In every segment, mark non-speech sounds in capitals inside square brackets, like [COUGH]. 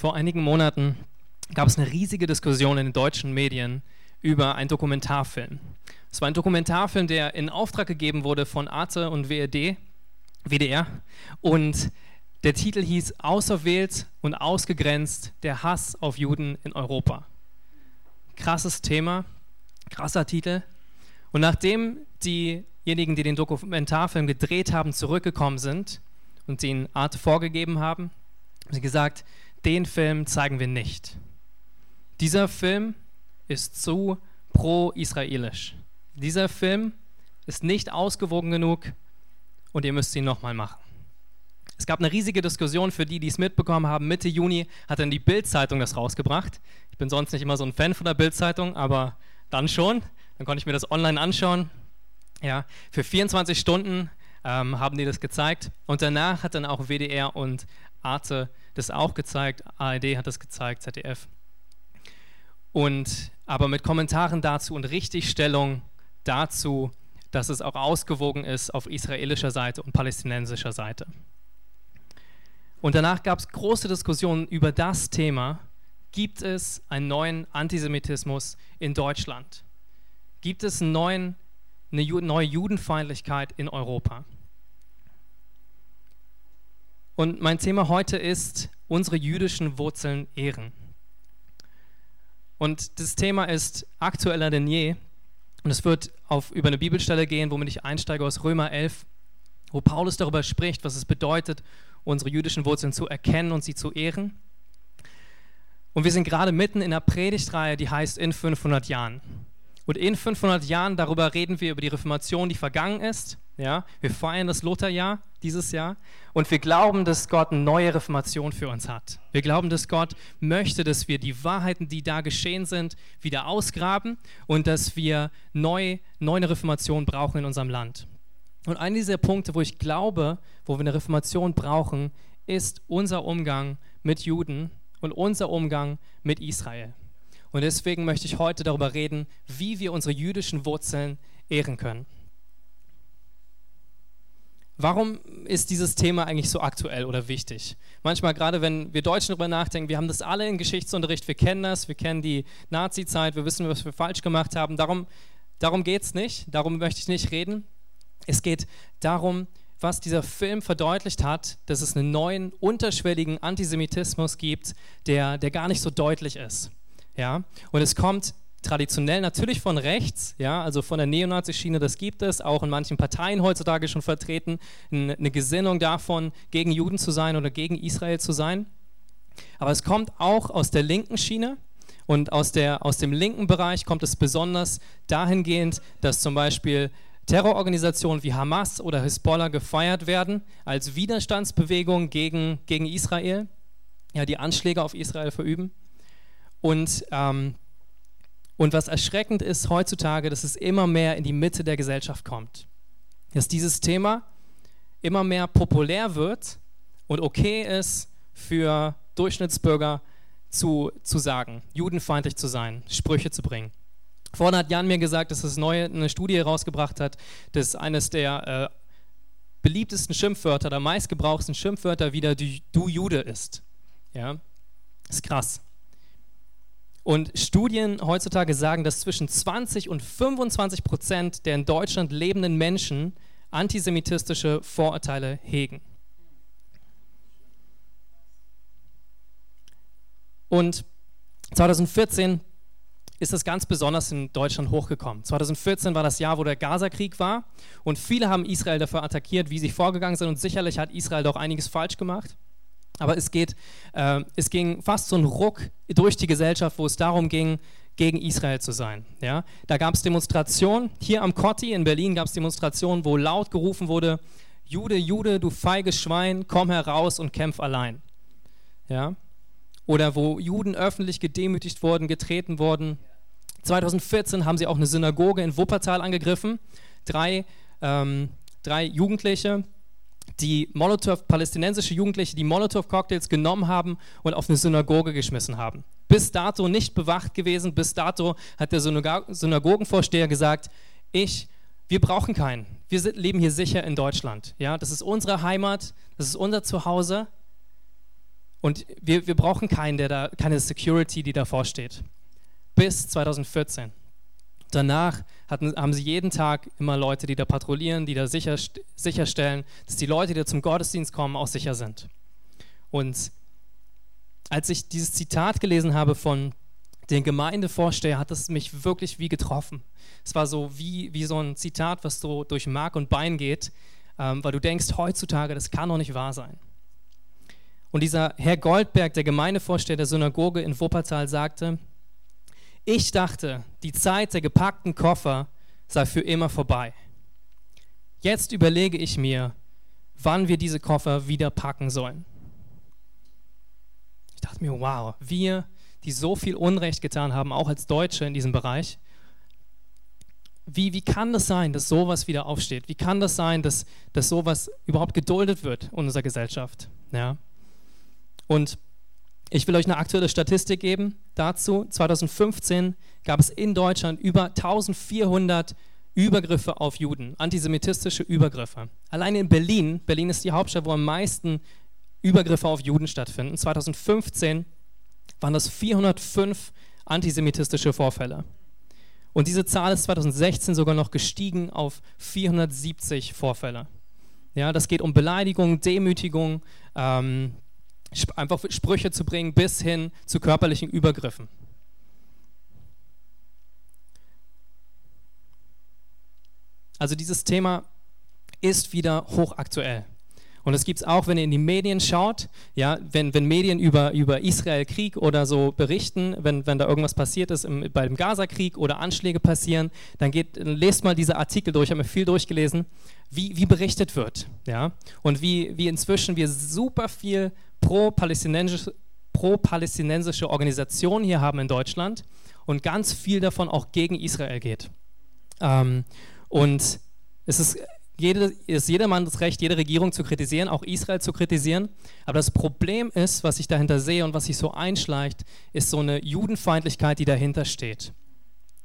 Vor einigen Monaten gab es eine riesige Diskussion in den deutschen Medien über einen Dokumentarfilm. Es war ein Dokumentarfilm, der in Auftrag gegeben wurde von Arte und WRD, WDR. Und der Titel hieß Auserwählt und ausgegrenzt, der Hass auf Juden in Europa. Krasses Thema, krasser Titel. Und nachdem diejenigen, die den Dokumentarfilm gedreht haben, zurückgekommen sind und den Arte vorgegeben haben, haben sie gesagt, den Film zeigen wir nicht. Dieser Film ist zu pro-israelisch. Dieser Film ist nicht ausgewogen genug und ihr müsst ihn nochmal machen. Es gab eine riesige Diskussion für die, die es mitbekommen haben. Mitte Juni hat dann die Bild-Zeitung das rausgebracht. Ich bin sonst nicht immer so ein Fan von der Bild-Zeitung, aber dann schon. Dann konnte ich mir das online anschauen. Ja, für 24 Stunden ähm, haben die das gezeigt. Und danach hat dann auch WDR und Arte das auch gezeigt, ARD hat das gezeigt, ZDF. Und aber mit Kommentaren dazu und Richtigstellung dazu, dass es auch ausgewogen ist auf israelischer Seite und palästinensischer Seite. Und danach gab es große Diskussionen über das Thema, gibt es einen neuen Antisemitismus in Deutschland? Gibt es einen neuen, eine neue Judenfeindlichkeit in Europa? Und mein Thema heute ist unsere jüdischen Wurzeln ehren. Und das Thema ist aktueller denn je. Und es wird auf, über eine Bibelstelle gehen, womit ich einsteige aus Römer 11, wo Paulus darüber spricht, was es bedeutet, unsere jüdischen Wurzeln zu erkennen und sie zu ehren. Und wir sind gerade mitten in einer Predigtreihe, die heißt In 500 Jahren. Und in 500 Jahren, darüber reden wir über die Reformation, die vergangen ist. Ja, wir feiern das Lutherjahr dieses Jahr und wir glauben, dass Gott eine neue Reformation für uns hat. Wir glauben, dass Gott möchte, dass wir die Wahrheiten, die da geschehen sind, wieder ausgraben und dass wir neu, neu eine Reformation brauchen in unserem Land. Und einer dieser Punkte, wo ich glaube, wo wir eine Reformation brauchen, ist unser Umgang mit Juden und unser Umgang mit Israel. Und deswegen möchte ich heute darüber reden, wie wir unsere jüdischen Wurzeln ehren können. Warum ist dieses Thema eigentlich so aktuell oder wichtig? Manchmal, gerade wenn wir Deutschen darüber nachdenken, wir haben das alle im Geschichtsunterricht, wir kennen das, wir kennen die Nazi-Zeit, wir wissen, was wir falsch gemacht haben. Darum, darum geht es nicht, darum möchte ich nicht reden. Es geht darum, was dieser Film verdeutlicht hat, dass es einen neuen, unterschwelligen Antisemitismus gibt, der, der gar nicht so deutlich ist. Ja? Und es kommt traditionell natürlich von rechts, ja, also von der Neonazi-Schiene, das gibt es, auch in manchen Parteien heutzutage schon vertreten, eine Gesinnung davon, gegen Juden zu sein oder gegen Israel zu sein. Aber es kommt auch aus der linken Schiene und aus, der, aus dem linken Bereich kommt es besonders dahingehend, dass zum Beispiel Terrororganisationen wie Hamas oder Hisbollah gefeiert werden als Widerstandsbewegung gegen, gegen Israel, ja, die Anschläge auf Israel verüben. Und ähm, und was erschreckend ist heutzutage, dass es immer mehr in die Mitte der Gesellschaft kommt. Dass dieses Thema immer mehr populär wird und okay ist für Durchschnittsbürger zu, zu sagen, judenfeindlich zu sein, Sprüche zu bringen. Vorhin hat Jan mir gesagt, dass es neue, eine Studie herausgebracht hat, dass eines der äh, beliebtesten Schimpfwörter, der meistgebrauchsten Schimpfwörter wieder du Jude ist. Ja, ist krass. Und Studien heutzutage sagen, dass zwischen 20 und 25 Prozent der in Deutschland lebenden Menschen antisemitistische Vorurteile hegen. Und 2014 ist das ganz besonders in Deutschland hochgekommen. 2014 war das Jahr, wo der Gazakrieg war und viele haben Israel dafür attackiert, wie sie vorgegangen sind und sicherlich hat Israel doch einiges falsch gemacht. Aber es, geht, äh, es ging fast so ein Ruck durch die Gesellschaft, wo es darum ging, gegen Israel zu sein. Ja? Da gab es Demonstrationen, hier am Kotti in Berlin gab es Demonstrationen, wo laut gerufen wurde, Jude, Jude, du feiges Schwein, komm heraus und kämpf allein. Ja? Oder wo Juden öffentlich gedemütigt wurden, getreten wurden. 2014 haben sie auch eine Synagoge in Wuppertal angegriffen. Drei, ähm, drei Jugendliche, die Molotow, palästinensische Jugendliche, die Molotow-Cocktails genommen haben und auf eine Synagoge geschmissen haben. Bis dato nicht bewacht gewesen, bis dato hat der Synagogenvorsteher gesagt, ich, wir brauchen keinen. Wir sind, leben hier sicher in Deutschland. Ja, das ist unsere Heimat, das ist unser Zuhause Und wir, wir brauchen keinen, der da, keine Security, die davor steht. Bis 2014. Danach hatten, haben sie jeden Tag immer Leute, die da patrouillieren, die da sicher, sicherstellen, dass die Leute, die zum Gottesdienst kommen, auch sicher sind. Und als ich dieses Zitat gelesen habe von den Gemeindevorsteher, hat es mich wirklich wie getroffen. Es war so wie, wie so ein Zitat, was so durch Mark und Bein geht, ähm, weil du denkst, heutzutage, das kann doch nicht wahr sein. Und dieser Herr Goldberg, der Gemeindevorsteher der Synagoge in Wuppertal, sagte, ich dachte, die Zeit der gepackten Koffer sei für immer vorbei. Jetzt überlege ich mir, wann wir diese Koffer wieder packen sollen. Ich dachte mir, wow, wir, die so viel Unrecht getan haben, auch als Deutsche in diesem Bereich, wie, wie kann das sein, dass sowas wieder aufsteht? Wie kann das sein, dass, dass sowas überhaupt geduldet wird in unserer Gesellschaft? Ja. Und ich will euch eine aktuelle Statistik geben dazu. 2015 gab es in Deutschland über 1400 Übergriffe auf Juden, antisemitistische Übergriffe. Allein in Berlin, Berlin ist die Hauptstadt, wo am meisten Übergriffe auf Juden stattfinden. 2015 waren das 405 antisemitistische Vorfälle. Und diese Zahl ist 2016 sogar noch gestiegen auf 470 Vorfälle. Ja, das geht um Beleidigung, Demütigung, ähm, einfach Sprüche zu bringen bis hin zu körperlichen Übergriffen. Also dieses Thema ist wieder hochaktuell. Und das gibt es auch, wenn ihr in die Medien schaut, ja, wenn, wenn Medien über, über Israel-Krieg oder so berichten, wenn, wenn da irgendwas passiert ist im, bei dem Gaza-Krieg oder Anschläge passieren, dann geht, lest mal diese Artikel durch, ich habe mir viel durchgelesen, wie, wie berichtet wird. Ja? Und wie, wie inzwischen wir super viel pro-palästinensische pro Organisationen hier haben in Deutschland und ganz viel davon auch gegen Israel geht. Ähm, und es ist, jede, ist jedermann das Recht, jede Regierung zu kritisieren, auch Israel zu kritisieren. Aber das Problem ist, was ich dahinter sehe und was sich so einschleicht, ist so eine Judenfeindlichkeit, die dahinter steht.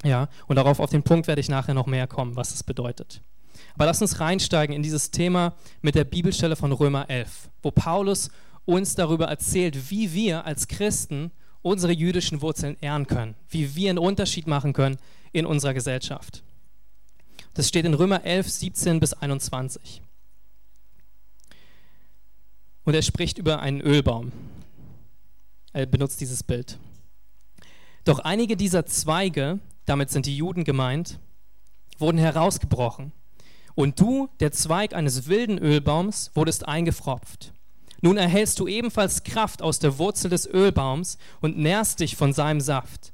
Ja, und darauf auf den Punkt werde ich nachher noch mehr kommen, was das bedeutet. Aber lass uns reinsteigen in dieses Thema mit der Bibelstelle von Römer 11, wo Paulus uns darüber erzählt, wie wir als Christen unsere jüdischen Wurzeln ehren können, wie wir einen Unterschied machen können in unserer Gesellschaft. Das steht in Römer 11, 17 bis 21. Und er spricht über einen Ölbaum. Er benutzt dieses Bild. Doch einige dieser Zweige, damit sind die Juden gemeint, wurden herausgebrochen. Und du, der Zweig eines wilden Ölbaums, wurdest eingefropft. Nun erhältst du ebenfalls Kraft aus der Wurzel des Ölbaums und nährst dich von seinem Saft.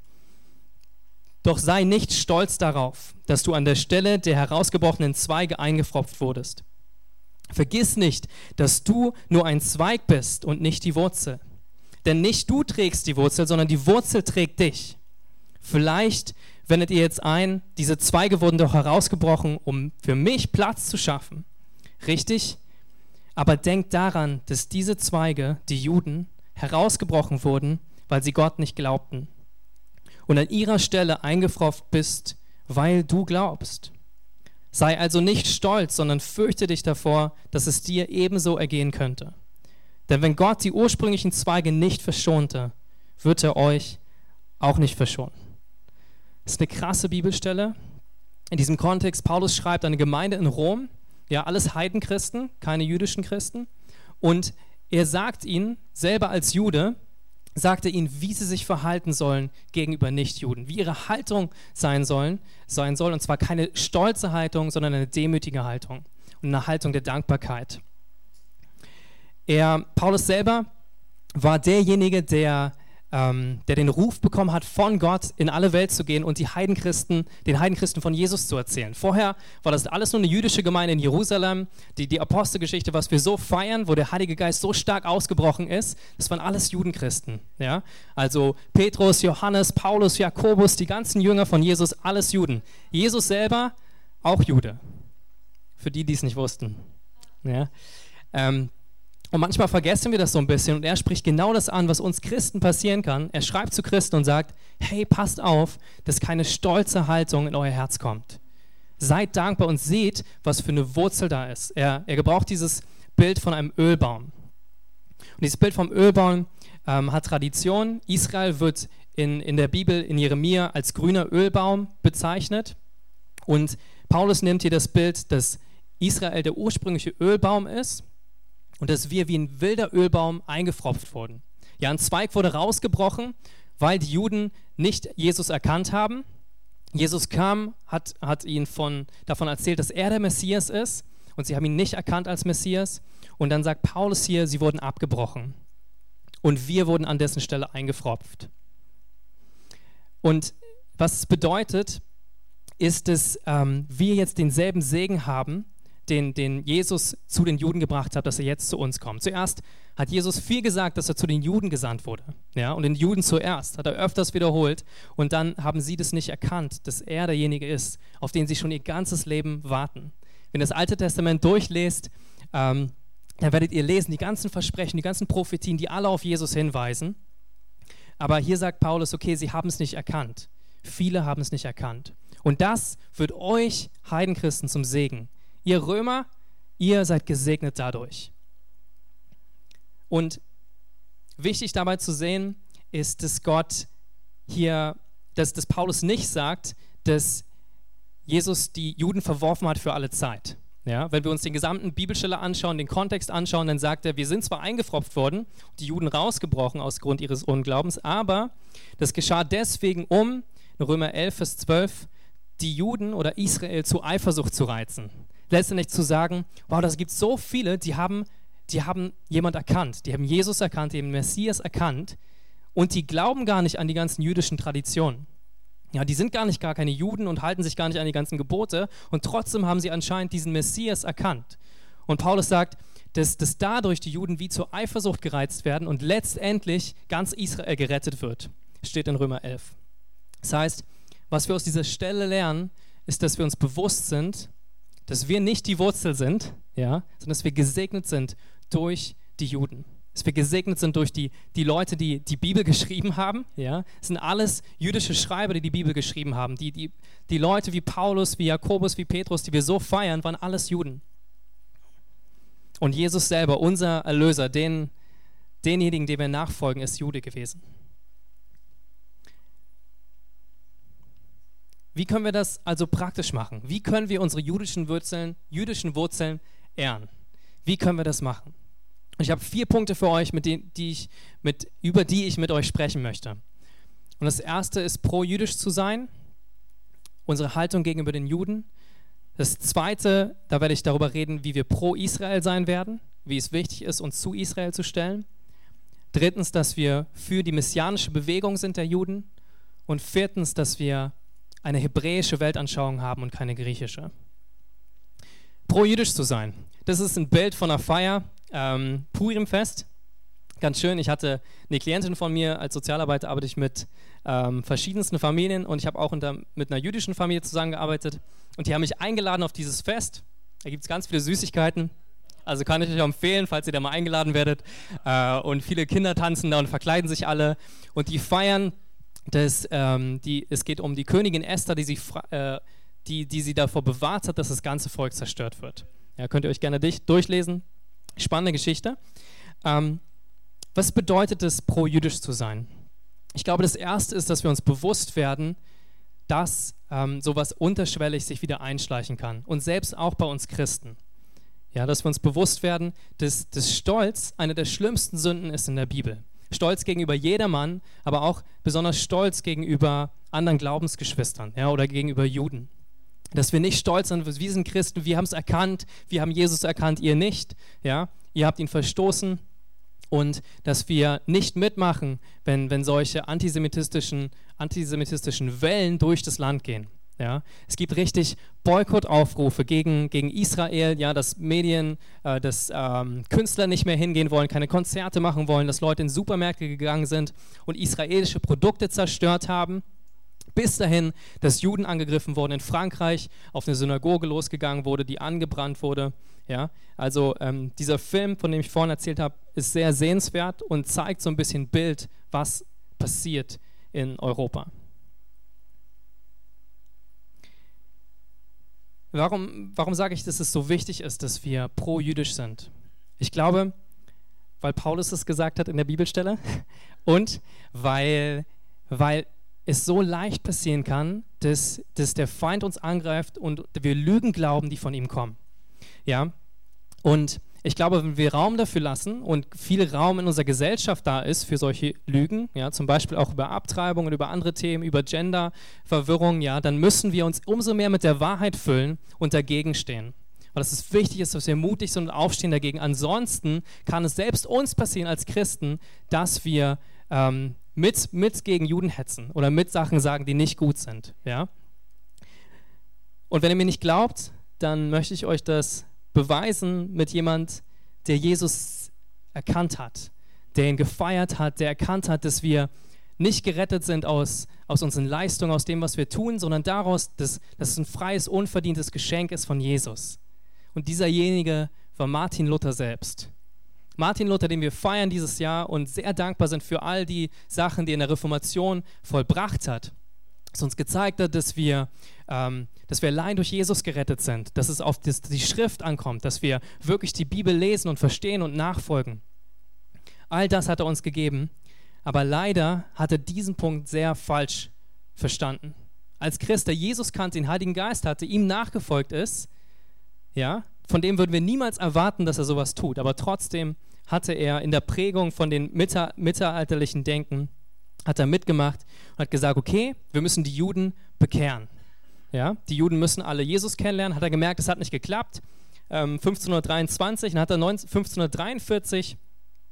Doch sei nicht stolz darauf, dass du an der Stelle der herausgebrochenen Zweige eingefropft wurdest. Vergiss nicht, dass du nur ein Zweig bist und nicht die Wurzel. Denn nicht du trägst die Wurzel, sondern die Wurzel trägt dich. Vielleicht wendet ihr jetzt ein, diese Zweige wurden doch herausgebrochen, um für mich Platz zu schaffen. Richtig? Aber denkt daran, dass diese Zweige, die Juden, herausgebrochen wurden, weil sie Gott nicht glaubten und an ihrer Stelle eingefropft bist, weil du glaubst. Sei also nicht stolz, sondern fürchte dich davor, dass es dir ebenso ergehen könnte. Denn wenn Gott die ursprünglichen Zweige nicht verschonte, wird er euch auch nicht verschonen. Das ist eine krasse Bibelstelle. In diesem Kontext, Paulus schreibt eine Gemeinde in Rom, ja, alles Heidenchristen, keine jüdischen Christen. Und er sagt ihnen selber als Jude, sagte ihnen, wie sie sich verhalten sollen gegenüber Nichtjuden, wie ihre Haltung sein, sollen, sein soll. Und zwar keine stolze Haltung, sondern eine demütige Haltung und eine Haltung der Dankbarkeit. Er, Paulus selber war derjenige, der ähm, der den Ruf bekommen hat, von Gott in alle Welt zu gehen und die Heidenchristen, den Heidenchristen von Jesus zu erzählen. Vorher war das alles nur eine jüdische Gemeinde in Jerusalem. Die, die Apostelgeschichte, was wir so feiern, wo der Heilige Geist so stark ausgebrochen ist, das waren alles Judenchristen. Ja? Also Petrus, Johannes, Paulus, Jakobus, die ganzen Jünger von Jesus, alles Juden. Jesus selber auch Jude. Für die, die es nicht wussten. Ja? Ähm, und manchmal vergessen wir das so ein bisschen und er spricht genau das an, was uns Christen passieren kann. Er schreibt zu Christen und sagt, hey, passt auf, dass keine stolze Haltung in euer Herz kommt. Seid dankbar und seht, was für eine Wurzel da ist. Er, er gebraucht dieses Bild von einem Ölbaum. Und dieses Bild vom Ölbaum ähm, hat Tradition. Israel wird in, in der Bibel, in Jeremia, als grüner Ölbaum bezeichnet. Und Paulus nimmt hier das Bild, dass Israel der ursprüngliche Ölbaum ist und dass wir wie ein wilder Ölbaum eingefropft wurden. Ja, ein Zweig wurde rausgebrochen, weil die Juden nicht Jesus erkannt haben. Jesus kam, hat, hat ihnen von, davon erzählt, dass er der Messias ist und sie haben ihn nicht erkannt als Messias. Und dann sagt Paulus hier, sie wurden abgebrochen und wir wurden an dessen Stelle eingefropft. Und was es bedeutet, ist, dass ähm, wir jetzt denselben Segen haben, den, den Jesus zu den Juden gebracht hat, dass er jetzt zu uns kommt. Zuerst hat Jesus viel gesagt, dass er zu den Juden gesandt wurde. Ja, und den Juden zuerst hat er öfters wiederholt. Und dann haben sie das nicht erkannt, dass er derjenige ist, auf den sie schon ihr ganzes Leben warten. Wenn ihr das Alte Testament durchlest, ähm, dann werdet ihr lesen, die ganzen Versprechen, die ganzen Prophetien, die alle auf Jesus hinweisen. Aber hier sagt Paulus, okay, sie haben es nicht erkannt. Viele haben es nicht erkannt. Und das wird euch Heidenchristen zum Segen. Ihr Römer, ihr seid gesegnet dadurch. Und wichtig dabei zu sehen ist, dass Gott hier, dass, dass Paulus nicht sagt, dass Jesus die Juden verworfen hat für alle Zeit. Ja, wenn wir uns den gesamten Bibelstelle anschauen, den Kontext anschauen, dann sagt er, wir sind zwar eingefropft worden, die Juden rausgebrochen aus Grund ihres Unglaubens, aber das geschah deswegen, um, Römer 11, Vers 12, die Juden oder Israel zu Eifersucht zu reizen. Letztendlich zu sagen, wow, das gibt so viele, die haben, die haben jemand erkannt, die haben Jesus erkannt, die haben Messias erkannt und die glauben gar nicht an die ganzen jüdischen Traditionen. Ja, die sind gar nicht gar keine Juden und halten sich gar nicht an die ganzen Gebote und trotzdem haben sie anscheinend diesen Messias erkannt. Und Paulus sagt, dass, dass dadurch die Juden wie zur Eifersucht gereizt werden und letztendlich ganz Israel gerettet wird. Steht in Römer 11. Das heißt, was wir aus dieser Stelle lernen, ist, dass wir uns bewusst sind, dass wir nicht die Wurzel sind, ja, sondern dass wir gesegnet sind durch die Juden. Dass wir gesegnet sind durch die, die Leute, die die Bibel geschrieben haben. Ja. Es sind alles jüdische Schreiber, die die Bibel geschrieben haben. Die, die, die Leute wie Paulus, wie Jakobus, wie Petrus, die wir so feiern, waren alles Juden. Und Jesus selber, unser Erlöser, den, denjenigen, dem wir nachfolgen, ist Jude gewesen. Wie können wir das also praktisch machen? Wie können wir unsere jüdischen Wurzeln, jüdischen Wurzeln ehren? Wie können wir das machen? Ich habe vier Punkte für euch, mit denen, die ich, mit, über die ich mit euch sprechen möchte. Und das erste ist, pro-jüdisch zu sein, unsere Haltung gegenüber den Juden. Das zweite, da werde ich darüber reden, wie wir pro-Israel sein werden, wie es wichtig ist, uns zu Israel zu stellen. Drittens, dass wir für die messianische Bewegung sind der Juden. Und viertens, dass wir eine hebräische Weltanschauung haben und keine griechische. Pro-jüdisch zu sein. Das ist ein Bild von einer Feier, ähm, Purimfest. Ganz schön, ich hatte eine Klientin von mir, als Sozialarbeiter arbeite ich mit ähm, verschiedensten Familien und ich habe auch unter, mit einer jüdischen Familie zusammengearbeitet und die haben mich eingeladen auf dieses Fest. Da gibt es ganz viele Süßigkeiten. Also kann ich euch empfehlen, falls ihr da mal eingeladen werdet. Äh, und viele Kinder tanzen da und verkleiden sich alle. Und die feiern dass ähm, die, es geht um die Königin Esther, die sie, äh, die, die sie davor bewahrt hat, dass das ganze Volk zerstört wird. Ja, könnt ihr euch gerne durchlesen. Spannende Geschichte. Ähm, was bedeutet es, pro-jüdisch zu sein? Ich glaube, das Erste ist, dass wir uns bewusst werden, dass ähm, sowas unterschwellig sich wieder einschleichen kann. Und selbst auch bei uns Christen. Ja, dass wir uns bewusst werden, dass, dass Stolz eine der schlimmsten Sünden ist in der Bibel. Stolz gegenüber jedermann, aber auch besonders stolz gegenüber anderen Glaubensgeschwistern ja, oder gegenüber Juden. Dass wir nicht stolz sind, wir sind Christen, wir haben es erkannt, wir haben Jesus erkannt, ihr nicht. Ja? Ihr habt ihn verstoßen und dass wir nicht mitmachen, wenn, wenn solche antisemitistischen, antisemitistischen Wellen durch das Land gehen. Ja, es gibt richtig Boykottaufrufe gegen, gegen Israel, ja, dass Medien, äh, dass ähm, Künstler nicht mehr hingehen wollen, keine Konzerte machen wollen, dass Leute in Supermärkte gegangen sind und israelische Produkte zerstört haben. Bis dahin, dass Juden angegriffen wurden in Frankreich, auf eine Synagoge losgegangen wurde, die angebrannt wurde. Ja, also ähm, dieser Film, von dem ich vorhin erzählt habe, ist sehr sehenswert und zeigt so ein bisschen Bild, was passiert in Europa. Warum, warum sage ich, dass es so wichtig ist, dass wir pro-jüdisch sind? Ich glaube, weil Paulus es gesagt hat in der Bibelstelle [LAUGHS] und weil, weil es so leicht passieren kann, dass, dass der Feind uns angreift und wir Lügen glauben, die von ihm kommen. Ja, und ich glaube, wenn wir Raum dafür lassen und viel Raum in unserer Gesellschaft da ist für solche Lügen, ja, zum Beispiel auch über Abtreibung und über andere Themen, über Genderverwirrung, ja, dann müssen wir uns umso mehr mit der Wahrheit füllen und dagegen stehen. Weil es wichtig ist, dass wir mutig sind und aufstehen dagegen. Ansonsten kann es selbst uns passieren als Christen, dass wir ähm, mit, mit gegen Juden hetzen oder mit Sachen sagen, die nicht gut sind. Ja? Und wenn ihr mir nicht glaubt, dann möchte ich euch das beweisen mit jemand, der Jesus erkannt hat, der ihn gefeiert hat, der erkannt hat, dass wir nicht gerettet sind aus, aus unseren Leistungen, aus dem, was wir tun, sondern daraus, dass, dass es ein freies, unverdientes Geschenk ist von Jesus. Und dieserjenige war Martin Luther selbst. Martin Luther, den wir feiern dieses Jahr und sehr dankbar sind für all die Sachen, die er in der Reformation vollbracht hat. Es uns gezeigt hat, dass wir, ähm, dass wir allein durch Jesus gerettet sind, dass es auf die Schrift ankommt, dass wir wirklich die Bibel lesen und verstehen und nachfolgen. All das hat er uns gegeben, aber leider hat er diesen Punkt sehr falsch verstanden. Als Christ, der Jesus kannte, den Heiligen Geist hatte, ihm nachgefolgt ist, ja, von dem würden wir niemals erwarten, dass er sowas tut. Aber trotzdem hatte er in der Prägung von den mittelalterlichen Denken, hat er mitgemacht und hat gesagt, okay, wir müssen die Juden bekehren. Ja, die Juden müssen alle Jesus kennenlernen. Hat er gemerkt, es hat nicht geklappt. Ähm, 1523, dann hat er 19, 1543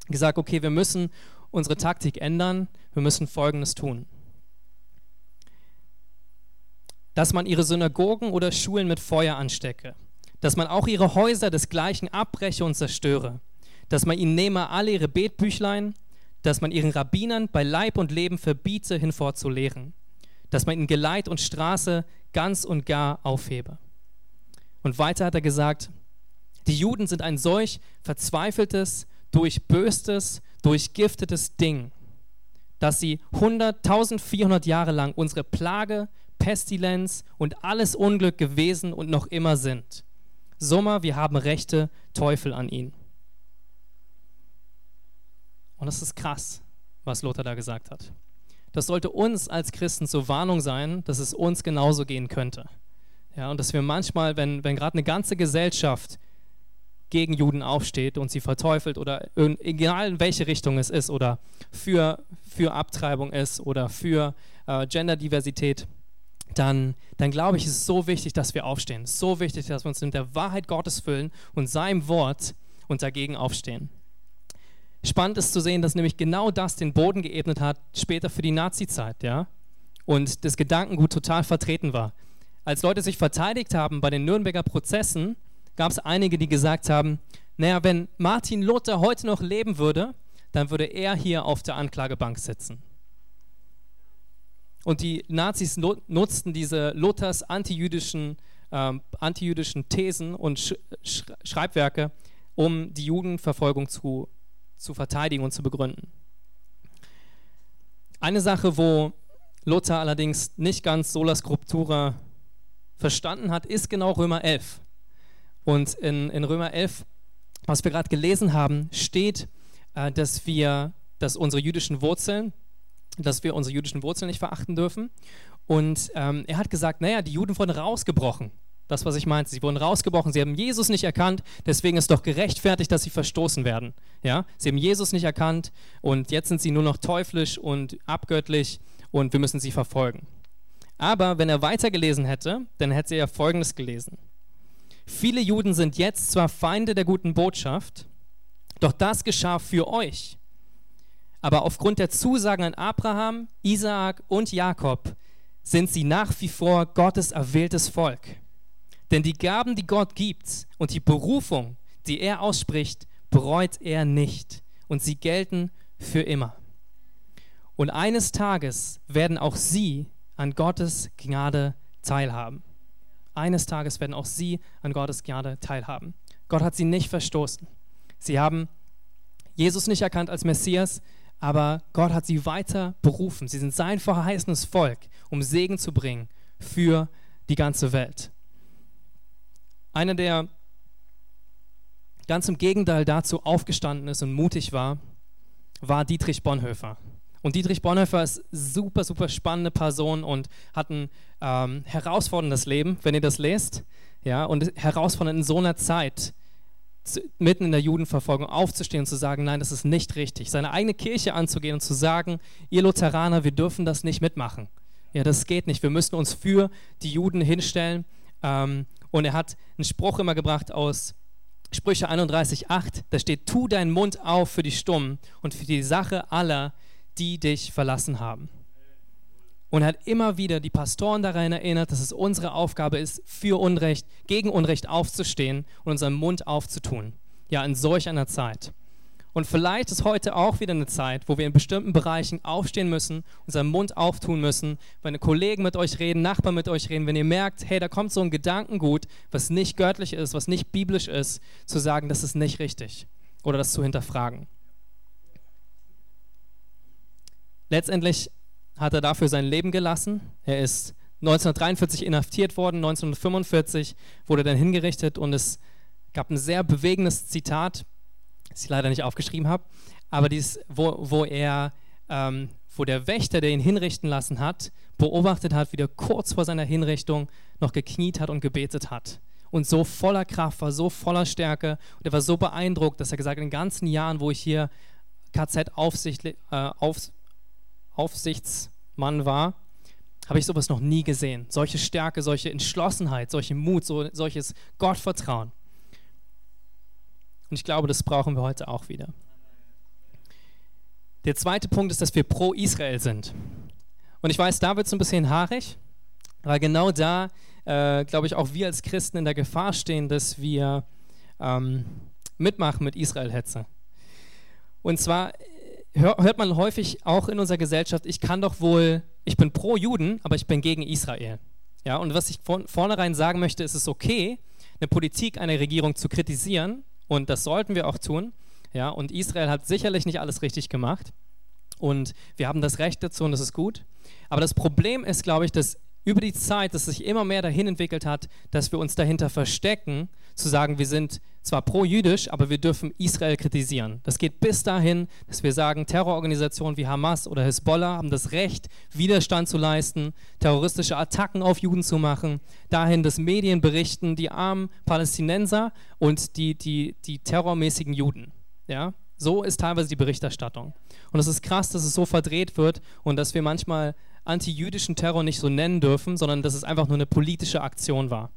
gesagt, okay, wir müssen unsere Taktik ändern. Wir müssen Folgendes tun. Dass man ihre Synagogen oder Schulen mit Feuer anstecke dass man auch ihre Häuser desgleichen abbreche und zerstöre, dass man ihnen nehme alle ihre Betbüchlein, dass man ihren Rabbinern bei Leib und Leben verbiete, hinfort zu lehren, dass man ihnen Geleit und Straße ganz und gar aufhebe. Und weiter hat er gesagt, die Juden sind ein solch verzweifeltes, durchböstes, durchgiftetes Ding, dass sie 100, 1400 Jahre lang unsere Plage, Pestilenz und alles Unglück gewesen und noch immer sind. Sommer, wir haben rechte Teufel an ihn. Und das ist krass, was Lothar da gesagt hat. Das sollte uns als Christen zur Warnung sein, dass es uns genauso gehen könnte. Ja, und dass wir manchmal, wenn, wenn gerade eine ganze Gesellschaft gegen Juden aufsteht und sie verteufelt oder egal in welche Richtung es ist oder für, für Abtreibung ist oder für äh, Genderdiversität, dann, dann glaube ich, ist es so wichtig, dass wir aufstehen. So wichtig, dass wir uns mit der Wahrheit Gottes füllen und seinem Wort und dagegen aufstehen. Spannend ist zu sehen, dass nämlich genau das den Boden geebnet hat, später für die Nazi-Zeit, ja? Und das Gedankengut total vertreten war. Als Leute sich verteidigt haben bei den Nürnberger Prozessen, gab es einige, die gesagt haben, naja, wenn Martin Luther heute noch leben würde, dann würde er hier auf der Anklagebank sitzen. Und die Nazis nutzten diese Luthers antijüdischen, ähm, antijüdischen Thesen und Sch Sch Schreibwerke, um die Judenverfolgung zu, zu verteidigen und zu begründen. Eine Sache, wo Luther allerdings nicht ganz sola scriptura verstanden hat, ist genau Römer 11. Und in, in Römer 11, was wir gerade gelesen haben, steht, äh, dass wir, dass unsere jüdischen Wurzeln, dass wir unsere jüdischen Wurzeln nicht verachten dürfen. Und ähm, er hat gesagt, naja, die Juden wurden rausgebrochen. Das, was ich meinte. Sie wurden rausgebrochen, sie haben Jesus nicht erkannt, deswegen ist doch gerechtfertigt, dass sie verstoßen werden. Ja? Sie haben Jesus nicht erkannt und jetzt sind sie nur noch teuflisch und abgöttlich und wir müssen sie verfolgen. Aber wenn er weitergelesen hätte, dann hätte er Folgendes gelesen. Viele Juden sind jetzt zwar Feinde der guten Botschaft, doch das geschah für euch, aber aufgrund der Zusagen an Abraham, Isaak und Jakob sind sie nach wie vor Gottes erwähltes Volk. Denn die Gaben, die Gott gibt und die Berufung, die er ausspricht, bereut er nicht. Und sie gelten für immer. Und eines Tages werden auch sie an Gottes Gnade teilhaben. Eines Tages werden auch sie an Gottes Gnade teilhaben. Gott hat sie nicht verstoßen. Sie haben Jesus nicht erkannt als Messias, aber Gott hat sie weiter berufen. Sie sind sein verheißenes Volk, um Segen zu bringen für die ganze Welt. Einer der, ganz im Gegenteil dazu aufgestanden ist und mutig war, war Dietrich Bonhoeffer. Und Dietrich Bonhoeffer ist super, super spannende Person und hat ein ähm, herausforderndes Leben, wenn ihr das lest. Ja, und herausfordernd in so einer Zeit, zu, mitten in der Judenverfolgung aufzustehen und zu sagen, nein, das ist nicht richtig. Seine eigene Kirche anzugehen und zu sagen, ihr Lutheraner, wir dürfen das nicht mitmachen. Ja, das geht nicht. Wir müssen uns für die Juden hinstellen. Ähm, und er hat einen Spruch immer gebracht aus Sprüche 31,8. Da steht: Tu deinen Mund auf für die Stummen und für die Sache aller, die dich verlassen haben. Und er hat immer wieder die Pastoren daran erinnert, dass es unsere Aufgabe ist, für Unrecht, gegen Unrecht aufzustehen und unseren Mund aufzutun. Ja, in solch einer Zeit. Und vielleicht ist heute auch wieder eine Zeit, wo wir in bestimmten Bereichen aufstehen müssen, unseren Mund auftun müssen, wenn Kollegen mit euch reden, Nachbarn mit euch reden, wenn ihr merkt, hey, da kommt so ein Gedankengut, was nicht göttlich ist, was nicht biblisch ist, zu sagen, das ist nicht richtig oder das zu hinterfragen. Letztendlich hat er dafür sein Leben gelassen. Er ist 1943 inhaftiert worden, 1945 wurde er dann hingerichtet und es gab ein sehr bewegendes Zitat, ich leider nicht aufgeschrieben habe, aber dies, wo, wo er, ähm, wo der Wächter, der ihn hinrichten lassen hat, beobachtet hat, wie der kurz vor seiner Hinrichtung noch gekniet hat und gebetet hat. Und so voller Kraft war, so voller Stärke und er war so beeindruckt, dass er gesagt hat, in den ganzen Jahren, wo ich hier KZ-Aufsicht, äh, auf, Aufsichtsmann war, habe ich sowas noch nie gesehen. Solche Stärke, solche Entschlossenheit, solche Mut, so, solches Gottvertrauen. Und ich glaube, das brauchen wir heute auch wieder. Der zweite Punkt ist, dass wir pro Israel sind. Und ich weiß, da wird es ein bisschen haarig, weil genau da, äh, glaube ich, auch wir als Christen in der Gefahr stehen, dass wir ähm, mitmachen mit Israel-Hetze. Und zwar hört man häufig auch in unserer Gesellschaft, ich kann doch wohl, ich bin pro Juden, aber ich bin gegen Israel. Ja, und was ich von vornherein sagen möchte, ist es okay, eine Politik einer Regierung zu kritisieren und das sollten wir auch tun. Ja, und Israel hat sicherlich nicht alles richtig gemacht und wir haben das Recht dazu und das ist gut. Aber das Problem ist, glaube ich, dass über die Zeit, dass sich immer mehr dahin entwickelt hat, dass wir uns dahinter verstecken, zu sagen, wir sind zwar pro-jüdisch, aber wir dürfen Israel kritisieren. Das geht bis dahin, dass wir sagen, Terrororganisationen wie Hamas oder Hezbollah haben das Recht, Widerstand zu leisten, terroristische Attacken auf Juden zu machen, dahin, dass Medien berichten, die armen Palästinenser und die, die, die terrormäßigen Juden. Ja? So ist teilweise die Berichterstattung. Und es ist krass, dass es so verdreht wird und dass wir manchmal antijüdischen Terror nicht so nennen dürfen, sondern dass es einfach nur eine politische Aktion war.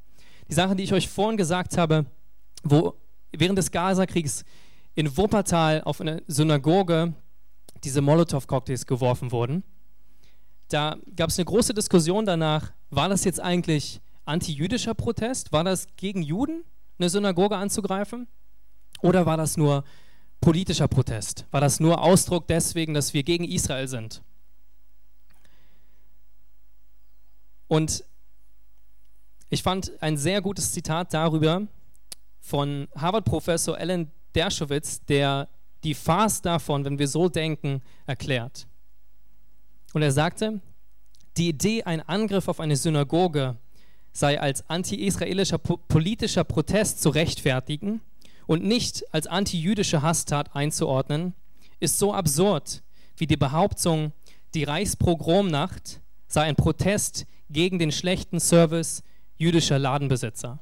Die Sache, die ich euch vorhin gesagt habe, wo während des Gaza-Kriegs in Wuppertal auf einer Synagoge diese Molotow-Cocktails geworfen wurden, da gab es eine große Diskussion danach, war das jetzt eigentlich antijüdischer Protest? War das gegen Juden, eine Synagoge anzugreifen? Oder war das nur politischer Protest? War das nur Ausdruck deswegen, dass wir gegen Israel sind? Und ich fand ein sehr gutes Zitat darüber von Harvard-Professor Alan Dershowitz, der die Farce davon, wenn wir so denken, erklärt. Und er sagte, die Idee, ein Angriff auf eine Synagoge sei als anti-israelischer politischer Protest zu rechtfertigen und nicht als anti-jüdische Hasstat einzuordnen, ist so absurd wie die Behauptung, die Reichspogromnacht sei ein Protest gegen den schlechten Service jüdischer Ladenbesitzer.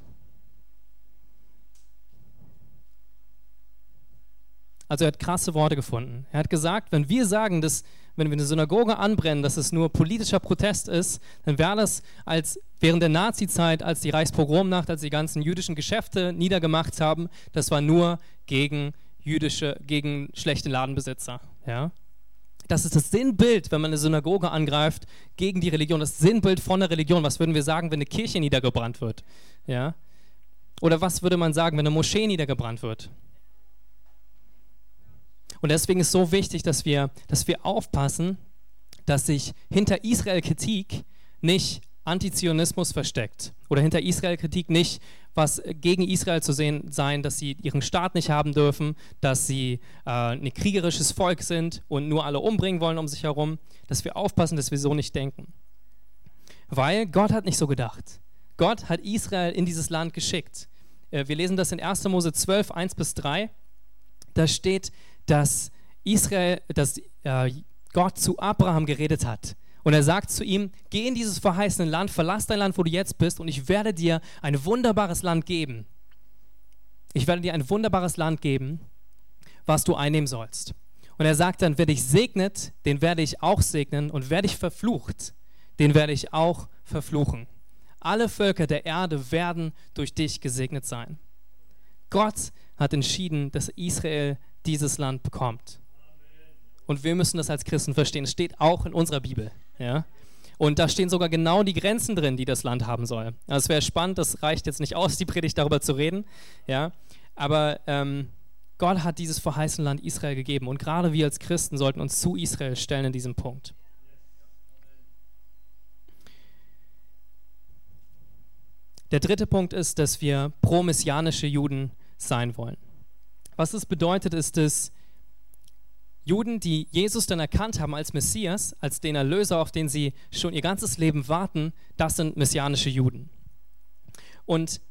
Also er hat krasse Worte gefunden. Er hat gesagt, wenn wir sagen, dass wenn wir eine Synagoge anbrennen, dass es nur politischer Protest ist, dann wäre das als während der Nazi-Zeit, als die Reichspogromnacht, als die ganzen jüdischen Geschäfte niedergemacht haben, das war nur gegen jüdische, gegen schlechte Ladenbesitzer. Ja? Das ist das Sinnbild, wenn man eine Synagoge angreift gegen die Religion, das Sinnbild von der Religion. Was würden wir sagen, wenn eine Kirche niedergebrannt wird? Ja? Oder was würde man sagen, wenn eine Moschee niedergebrannt wird? Und deswegen ist so wichtig, dass wir, dass wir aufpassen, dass sich hinter Israel-Kritik nicht Antizionismus versteckt oder hinter Israel-Kritik nicht was gegen Israel zu sehen sein, dass sie ihren Staat nicht haben dürfen, dass sie äh, ein kriegerisches Volk sind und nur alle umbringen wollen um sich herum, dass wir aufpassen, dass wir so nicht denken. Weil Gott hat nicht so gedacht. Gott hat Israel in dieses Land geschickt. äh, wir lesen das in 1. Mose 12, 1 bis 3. Da steht, dass Israel, dass äh, Gott zu Abraham geredet hat. Und er sagt zu ihm, geh in dieses verheißene Land, verlass dein Land, wo du jetzt bist, und ich werde dir ein wunderbares Land geben. Ich werde dir ein wunderbares Land geben, was du einnehmen sollst. Und er sagt dann, wer dich segnet, den werde ich auch segnen, und wer dich verflucht, den werde ich auch verfluchen. Alle Völker der Erde werden durch dich gesegnet sein. Gott hat entschieden, dass Israel dieses Land bekommt. Und wir müssen das als Christen verstehen. Es steht auch in unserer Bibel. Ja? Und da stehen sogar genau die Grenzen drin, die das Land haben soll. Also es wäre spannend, das reicht jetzt nicht aus, die Predigt darüber zu reden. Ja? Aber ähm, Gott hat dieses verheißene Land Israel gegeben. Und gerade wir als Christen sollten uns zu Israel stellen in diesem Punkt. Der dritte Punkt ist, dass wir pro-messianische Juden sein wollen. Was das bedeutet, ist, dass Juden, die Jesus dann erkannt haben als Messias, als den Erlöser, auf den sie schon ihr ganzes Leben warten, das sind messianische Juden. Und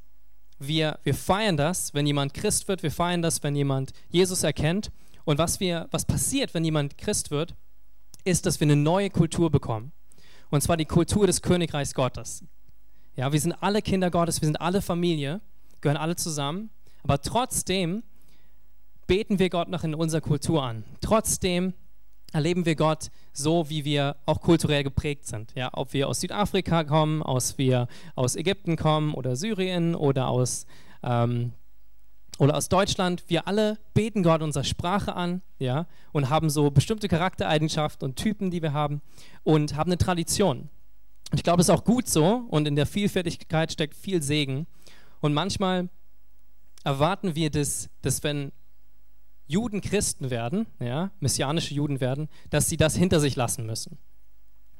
wir, wir feiern das, wenn jemand Christ wird, wir feiern das, wenn jemand Jesus erkennt. Und was, wir, was passiert, wenn jemand Christ wird, ist, dass wir eine neue Kultur bekommen. Und zwar die Kultur des Königreichs Gottes. Ja, wir sind alle Kinder Gottes, wir sind alle Familie, gehören alle zusammen, aber trotzdem beten wir Gott noch in unserer Kultur an. Trotzdem erleben wir Gott so, wie wir auch kulturell geprägt sind. Ja, ob wir aus Südafrika kommen, aus wir aus Ägypten kommen oder Syrien oder aus ähm, oder aus Deutschland, wir alle beten Gott unsere Sprache an, ja, und haben so bestimmte Charaktereigenschaften und Typen, die wir haben und haben eine Tradition. Ich glaube, es ist auch gut so und in der Vielfältigkeit steckt viel Segen. Und manchmal erwarten wir, dass, dass wenn Juden Christen werden, ja, messianische Juden werden, dass sie das hinter sich lassen müssen.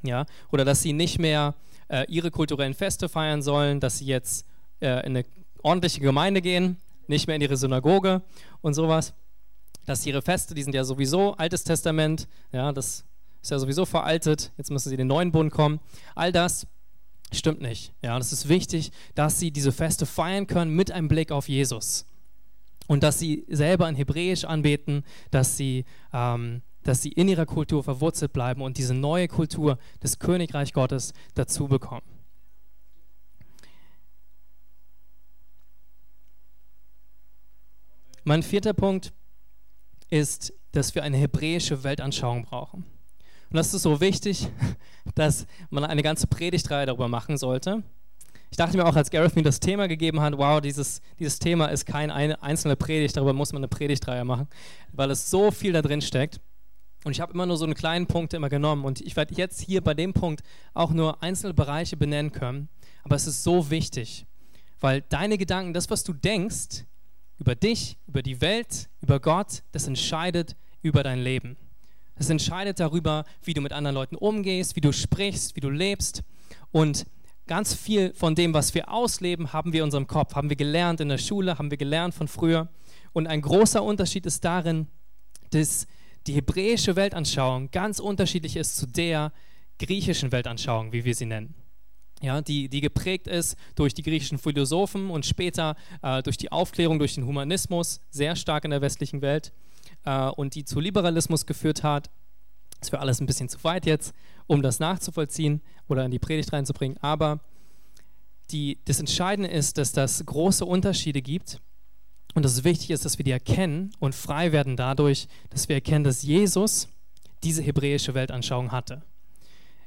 Ja, oder dass sie nicht mehr äh, ihre kulturellen Feste feiern sollen, dass sie jetzt äh, in eine ordentliche Gemeinde gehen, nicht mehr in ihre Synagoge und sowas. Dass ihre Feste, die sind ja sowieso Altes Testament, ja, das ist ja sowieso veraltet, jetzt müssen sie in den neuen Bund kommen. All das stimmt nicht. Ja, und es ist wichtig, dass sie diese Feste feiern können mit einem Blick auf Jesus. Und dass sie selber in Hebräisch anbeten, dass sie, ähm, dass sie in ihrer Kultur verwurzelt bleiben und diese neue Kultur des Königreich Gottes dazu bekommen. Mein vierter Punkt ist, dass wir eine hebräische Weltanschauung brauchen. Und das ist so wichtig, [LAUGHS] dass man eine ganze Predigtreihe darüber machen sollte. Ich dachte mir auch, als Gareth mir das Thema gegeben hat, wow, dieses, dieses Thema ist kein eine einzelne Predigt, darüber muss man eine Predigtreihe machen, weil es so viel da drin steckt. Und ich habe immer nur so einen kleinen Punkt immer genommen und ich werde jetzt hier bei dem Punkt auch nur einzelne Bereiche benennen können. Aber es ist so wichtig, weil deine Gedanken, das, was du denkst über dich, über die Welt, über Gott, das entscheidet über dein Leben. Es entscheidet darüber, wie du mit anderen Leuten umgehst, wie du sprichst, wie du lebst. Und ganz viel von dem, was wir ausleben, haben wir in unserem Kopf, haben wir gelernt in der Schule, haben wir gelernt von früher. Und ein großer Unterschied ist darin, dass die hebräische Weltanschauung ganz unterschiedlich ist zu der griechischen Weltanschauung, wie wir sie nennen. Ja, die, die geprägt ist durch die griechischen Philosophen und später äh, durch die Aufklärung, durch den Humanismus, sehr stark in der westlichen Welt äh, und die zu Liberalismus geführt hat. Das wäre alles ein bisschen zu weit jetzt, um das nachzuvollziehen oder in die Predigt reinzubringen. Aber die, das Entscheidende ist, dass das große Unterschiede gibt und dass es wichtig ist, dass wir die erkennen und frei werden dadurch, dass wir erkennen, dass Jesus diese hebräische Weltanschauung hatte.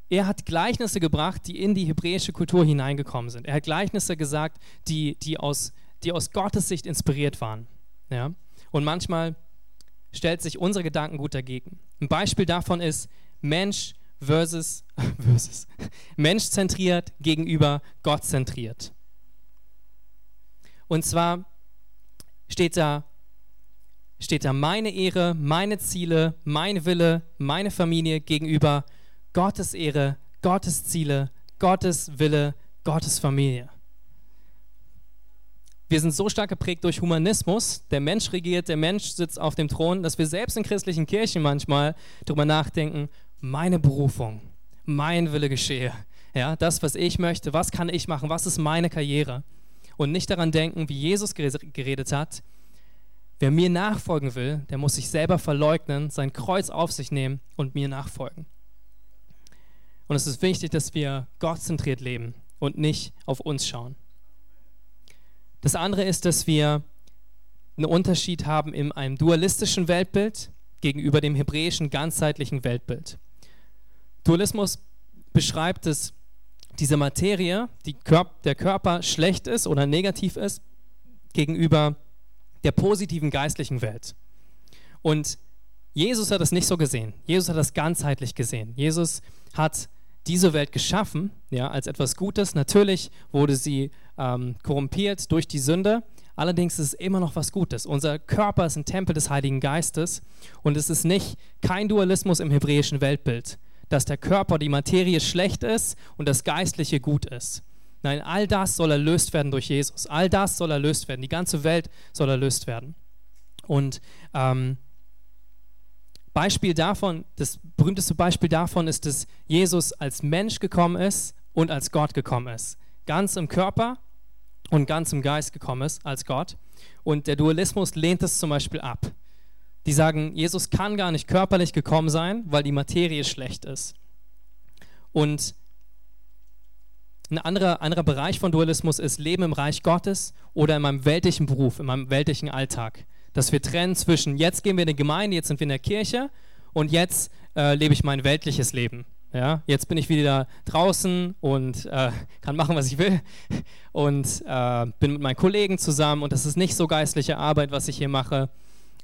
Er hat Gleichnisse gebracht, die in die hebräische Kultur hineingekommen sind. Er hat Gleichnisse gesagt, die, die, aus, die aus Gottes Sicht inspiriert waren. Ja? Und manchmal stellt sich unsere Gedankengut dagegen. Ein Beispiel davon ist Mensch versus, [LAUGHS] versus Mensch zentriert gegenüber Gott zentriert. Und zwar steht da, steht da meine Ehre, meine Ziele, mein Wille, meine Familie gegenüber Gottes Ehre, Gottes Ziele, Gottes Wille, Gottes Familie. Wir sind so stark geprägt durch Humanismus, der Mensch regiert, der Mensch sitzt auf dem Thron, dass wir selbst in christlichen Kirchen manchmal darüber nachdenken, meine Berufung, mein Wille geschehe. Ja, das, was ich möchte, was kann ich machen, was ist meine Karriere? und nicht daran denken, wie Jesus geredet hat. Wer mir nachfolgen will, der muss sich selber verleugnen, sein Kreuz auf sich nehmen und mir nachfolgen. Und es ist wichtig, dass wir gottzentriert leben und nicht auf uns schauen. Das andere ist, dass wir einen Unterschied haben in einem dualistischen Weltbild gegenüber dem hebräischen ganzheitlichen Weltbild. Dualismus beschreibt, dass diese Materie, die Kör der Körper schlecht ist oder negativ ist gegenüber der positiven geistlichen Welt. Und Jesus hat das nicht so gesehen. Jesus hat das ganzheitlich gesehen. Jesus hat diese Welt geschaffen, ja, als etwas Gutes. Natürlich wurde sie ähm, korrumpiert durch die Sünde, allerdings ist es immer noch was Gutes. Unser Körper ist ein Tempel des Heiligen Geistes und es ist nicht kein Dualismus im hebräischen Weltbild, dass der Körper, die Materie schlecht ist und das Geistliche gut ist. Nein, all das soll erlöst werden durch Jesus. All das soll erlöst werden. Die ganze Welt soll erlöst werden. Und ähm, Beispiel davon, das berühmteste Beispiel davon ist, dass Jesus als Mensch gekommen ist und als Gott gekommen ist. Ganz im Körper und ganz im Geist gekommen ist als Gott. Und der Dualismus lehnt es zum Beispiel ab. Die sagen, Jesus kann gar nicht körperlich gekommen sein, weil die Materie schlecht ist. Und ein anderer, anderer Bereich von Dualismus ist Leben im Reich Gottes oder in meinem weltlichen Beruf, in meinem weltlichen Alltag dass wir trennen zwischen, jetzt gehen wir in die Gemeinde, jetzt sind wir in der Kirche und jetzt äh, lebe ich mein weltliches Leben. Ja, jetzt bin ich wieder draußen und äh, kann machen, was ich will und äh, bin mit meinen Kollegen zusammen und das ist nicht so geistliche Arbeit, was ich hier mache.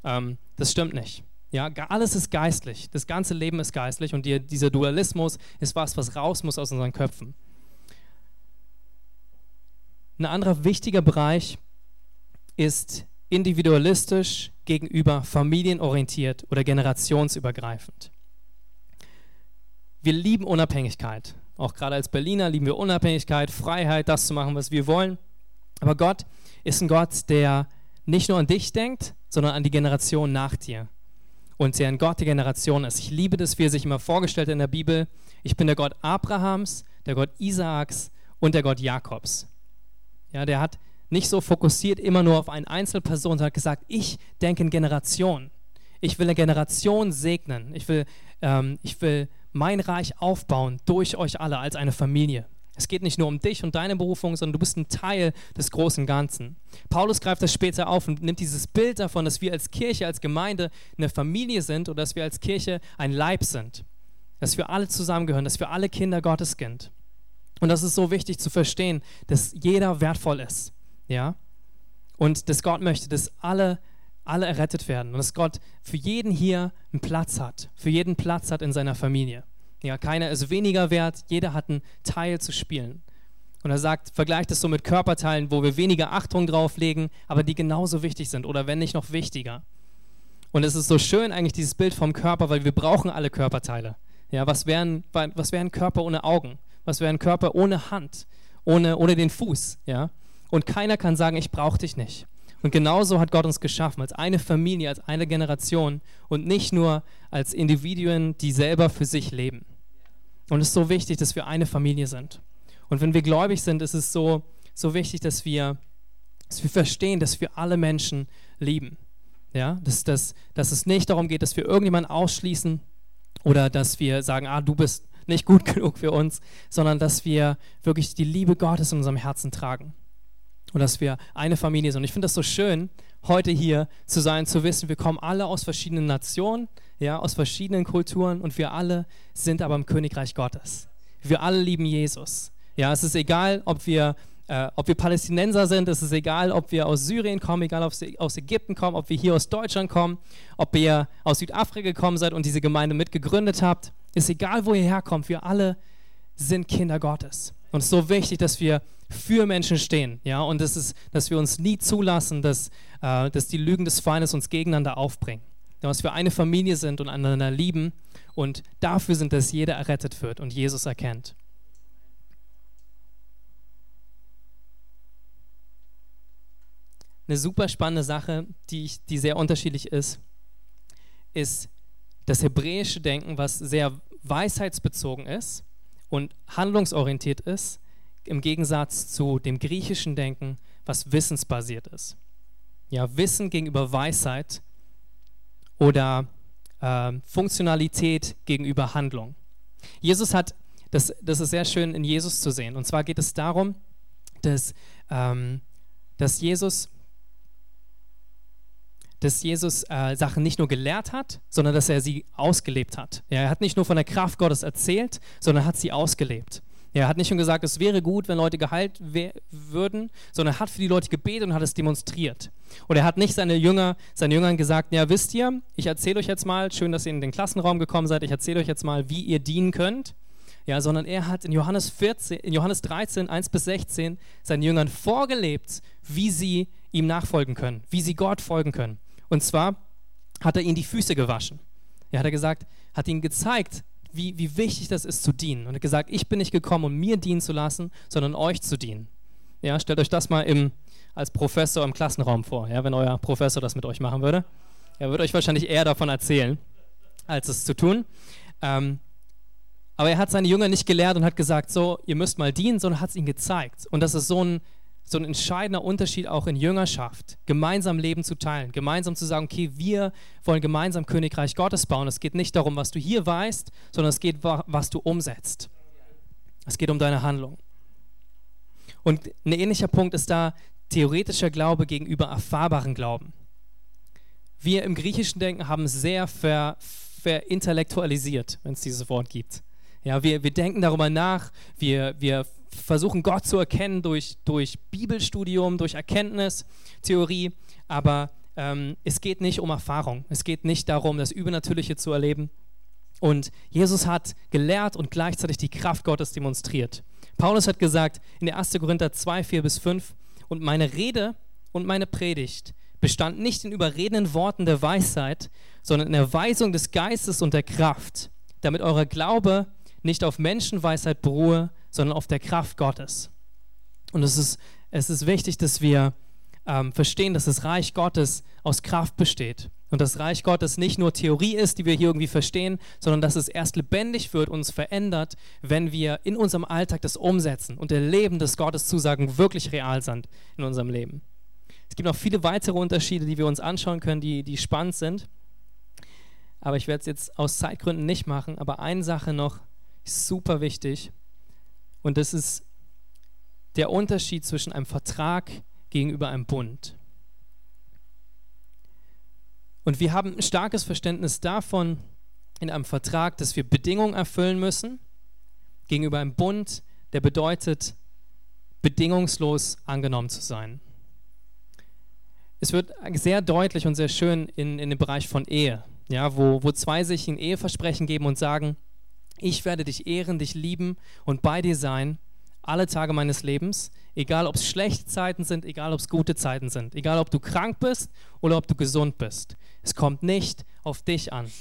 Ähm, das stimmt nicht. Ja, alles ist geistlich. Das ganze Leben ist geistlich und die, dieser Dualismus ist was, was raus muss aus unseren Köpfen. Ein anderer wichtiger Bereich ist individualistisch gegenüber familienorientiert oder generationsübergreifend. Wir lieben Unabhängigkeit. Auch gerade als Berliner lieben wir Unabhängigkeit, Freiheit, das zu machen, was wir wollen. Aber Gott ist ein Gott, der nicht nur an dich denkt, sondern an die Generation nach dir. Und der ein Gott der Generation ist. Ich liebe das, wie er sich immer vorgestellt hat in der Bibel. Ich bin der Gott Abrahams, der Gott Isaaks und der Gott Jakobs. Ja, der hat nicht so fokussiert immer nur auf eine Einzelperson, sondern hat gesagt, ich denke in Generationen. Ich will eine Generation segnen. Ich will, ähm, ich will mein Reich aufbauen durch euch alle als eine Familie. Es geht nicht nur um dich und deine Berufung, sondern du bist ein Teil des großen Ganzen. Paulus greift das später auf und nimmt dieses Bild davon, dass wir als Kirche, als Gemeinde eine Familie sind oder dass wir als Kirche ein Leib sind. Dass wir alle zusammengehören, dass wir alle Kinder Gottes sind. Und das ist so wichtig zu verstehen, dass jeder wertvoll ist ja, und dass Gott möchte, dass alle, alle errettet werden und dass Gott für jeden hier einen Platz hat, für jeden Platz hat in seiner Familie. Ja, keiner ist weniger wert, jeder hat einen Teil zu spielen. Und er sagt, vergleicht es so mit Körperteilen, wo wir weniger Achtung drauflegen, aber die genauso wichtig sind oder wenn nicht noch wichtiger. Und es ist so schön eigentlich dieses Bild vom Körper, weil wir brauchen alle Körperteile. Ja, was wäre ein, was wär ein Körper ohne Augen? Was wäre ein Körper ohne Hand? Ohne, ohne den Fuß? Ja? Und keiner kann sagen, ich brauche dich nicht. Und genauso hat Gott uns geschaffen, als eine Familie, als eine Generation und nicht nur als Individuen, die selber für sich leben. Und es ist so wichtig, dass wir eine Familie sind. Und wenn wir gläubig sind, ist es so, so wichtig, dass wir, dass wir verstehen, dass wir alle Menschen lieben. Ja? Dass, dass, dass es nicht darum geht, dass wir irgendjemanden ausschließen oder dass wir sagen, ah, du bist nicht gut [LAUGHS] genug für uns, sondern dass wir wirklich die Liebe Gottes in unserem Herzen tragen und dass wir eine Familie sind. Und ich finde das so schön, heute hier zu sein, zu wissen, wir kommen alle aus verschiedenen Nationen, ja, aus verschiedenen Kulturen und wir alle sind aber im Königreich Gottes. Wir alle lieben Jesus. Ja, es ist egal, ob wir, äh, ob wir Palästinenser sind, es ist egal, ob wir aus Syrien kommen, egal, ob wir aus Ägypten kommen, ob wir hier aus Deutschland kommen, ob ihr aus Südafrika gekommen seid und diese Gemeinde mitgegründet habt. Ist egal, wo ihr herkommt, wir alle sind Kinder Gottes. Und es ist so wichtig, dass wir für Menschen stehen. Ja? Und das ist, dass wir uns nie zulassen, dass, äh, dass die Lügen des Feindes uns gegeneinander aufbringen. Dass wir eine Familie sind und einander lieben. Und dafür sind, dass jeder errettet wird und Jesus erkennt. Eine super spannende Sache, die, ich, die sehr unterschiedlich ist, ist das hebräische Denken, was sehr weisheitsbezogen ist und handlungsorientiert ist, im Gegensatz zu dem griechischen Denken, was wissensbasiert ist. Ja, Wissen gegenüber Weisheit oder äh, Funktionalität gegenüber Handlung. Jesus hat, das, das ist sehr schön in Jesus zu sehen. Und zwar geht es darum, dass, ähm, dass Jesus, dass Jesus äh, Sachen nicht nur gelehrt hat, sondern dass er sie ausgelebt hat. Ja, er hat nicht nur von der Kraft Gottes erzählt, sondern hat sie ausgelebt. Er hat nicht nur gesagt, es wäre gut, wenn Leute geheilt würden, sondern er hat für die Leute gebetet und hat es demonstriert. Und er hat nicht seine Jünger, seinen Jüngern gesagt, ja, wisst ihr, ich erzähle euch jetzt mal, schön, dass ihr in den Klassenraum gekommen seid, ich erzähle euch jetzt mal, wie ihr dienen könnt. Ja, sondern er hat in Johannes 14, in Johannes 13, 1 bis 16 seinen Jüngern vorgelebt, wie sie ihm nachfolgen können, wie sie Gott folgen können. Und zwar hat er ihnen die Füße gewaschen. Er hat gesagt, hat ihnen gezeigt, wie, wie wichtig das ist zu dienen. Und er hat gesagt, ich bin nicht gekommen, um mir dienen zu lassen, sondern euch zu dienen. Ja, stellt euch das mal im, als Professor im Klassenraum vor, ja, wenn euer Professor das mit euch machen würde. Er würde euch wahrscheinlich eher davon erzählen, als es zu tun. Ähm, aber er hat seine Jünger nicht gelehrt und hat gesagt, so, ihr müsst mal dienen, sondern hat es ihnen gezeigt. Und das ist so ein, so ein entscheidender Unterschied auch in Jüngerschaft, gemeinsam Leben zu teilen, gemeinsam zu sagen, okay, wir wollen gemeinsam Königreich Gottes bauen. Es geht nicht darum, was du hier weißt, sondern es geht, was du umsetzt. Es geht um deine Handlung. Und ein ähnlicher Punkt ist da theoretischer Glaube gegenüber erfahrbaren Glauben. Wir im griechischen Denken haben sehr ver, verintellektualisiert, wenn es dieses Wort gibt. Ja, wir, wir denken darüber nach, wir, wir versuchen Gott zu erkennen durch, durch Bibelstudium, durch Erkenntnis, Theorie, aber ähm, es geht nicht um Erfahrung. Es geht nicht darum, das Übernatürliche zu erleben. Und Jesus hat gelehrt und gleichzeitig die Kraft Gottes demonstriert. Paulus hat gesagt in der 1. Korinther 2, 4 bis 5, und meine Rede und meine Predigt bestand nicht in überredenden Worten der Weisheit, sondern in der Weisung des Geistes und der Kraft, damit euer Glaube nicht auf Menschenweisheit beruhe, sondern auf der Kraft Gottes. Und es ist, es ist wichtig, dass wir ähm, verstehen, dass das Reich Gottes aus Kraft besteht. Und das Reich Gottes nicht nur Theorie ist, die wir hier irgendwie verstehen, sondern dass es erst lebendig wird, uns verändert, wenn wir in unserem Alltag das umsetzen und erleben, dass Gottes Zusagen wirklich real sind in unserem Leben. Es gibt noch viele weitere Unterschiede, die wir uns anschauen können, die, die spannend sind. Aber ich werde es jetzt aus Zeitgründen nicht machen. Aber eine Sache noch super wichtig. Und das ist der Unterschied zwischen einem Vertrag gegenüber einem Bund. Und wir haben ein starkes Verständnis davon in einem Vertrag, dass wir Bedingungen erfüllen müssen gegenüber einem Bund, der bedeutet, bedingungslos angenommen zu sein. Es wird sehr deutlich und sehr schön in, in dem Bereich von Ehe, ja, wo, wo zwei sich ein Eheversprechen geben und sagen, ich werde dich ehren, dich lieben und bei dir sein alle Tage meines Lebens, egal ob es schlechte Zeiten sind, egal ob es gute Zeiten sind, egal ob du krank bist oder ob du gesund bist. Es kommt nicht auf dich an.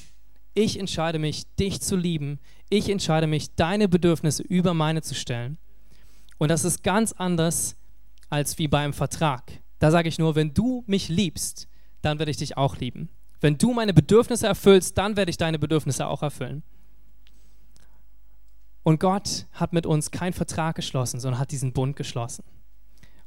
Ich entscheide mich, dich zu lieben. Ich entscheide mich, deine Bedürfnisse über meine zu stellen. Und das ist ganz anders als wie beim Vertrag. Da sage ich nur, wenn du mich liebst, dann werde ich dich auch lieben. Wenn du meine Bedürfnisse erfüllst, dann werde ich deine Bedürfnisse auch erfüllen. Und Gott hat mit uns keinen Vertrag geschlossen, sondern hat diesen Bund geschlossen.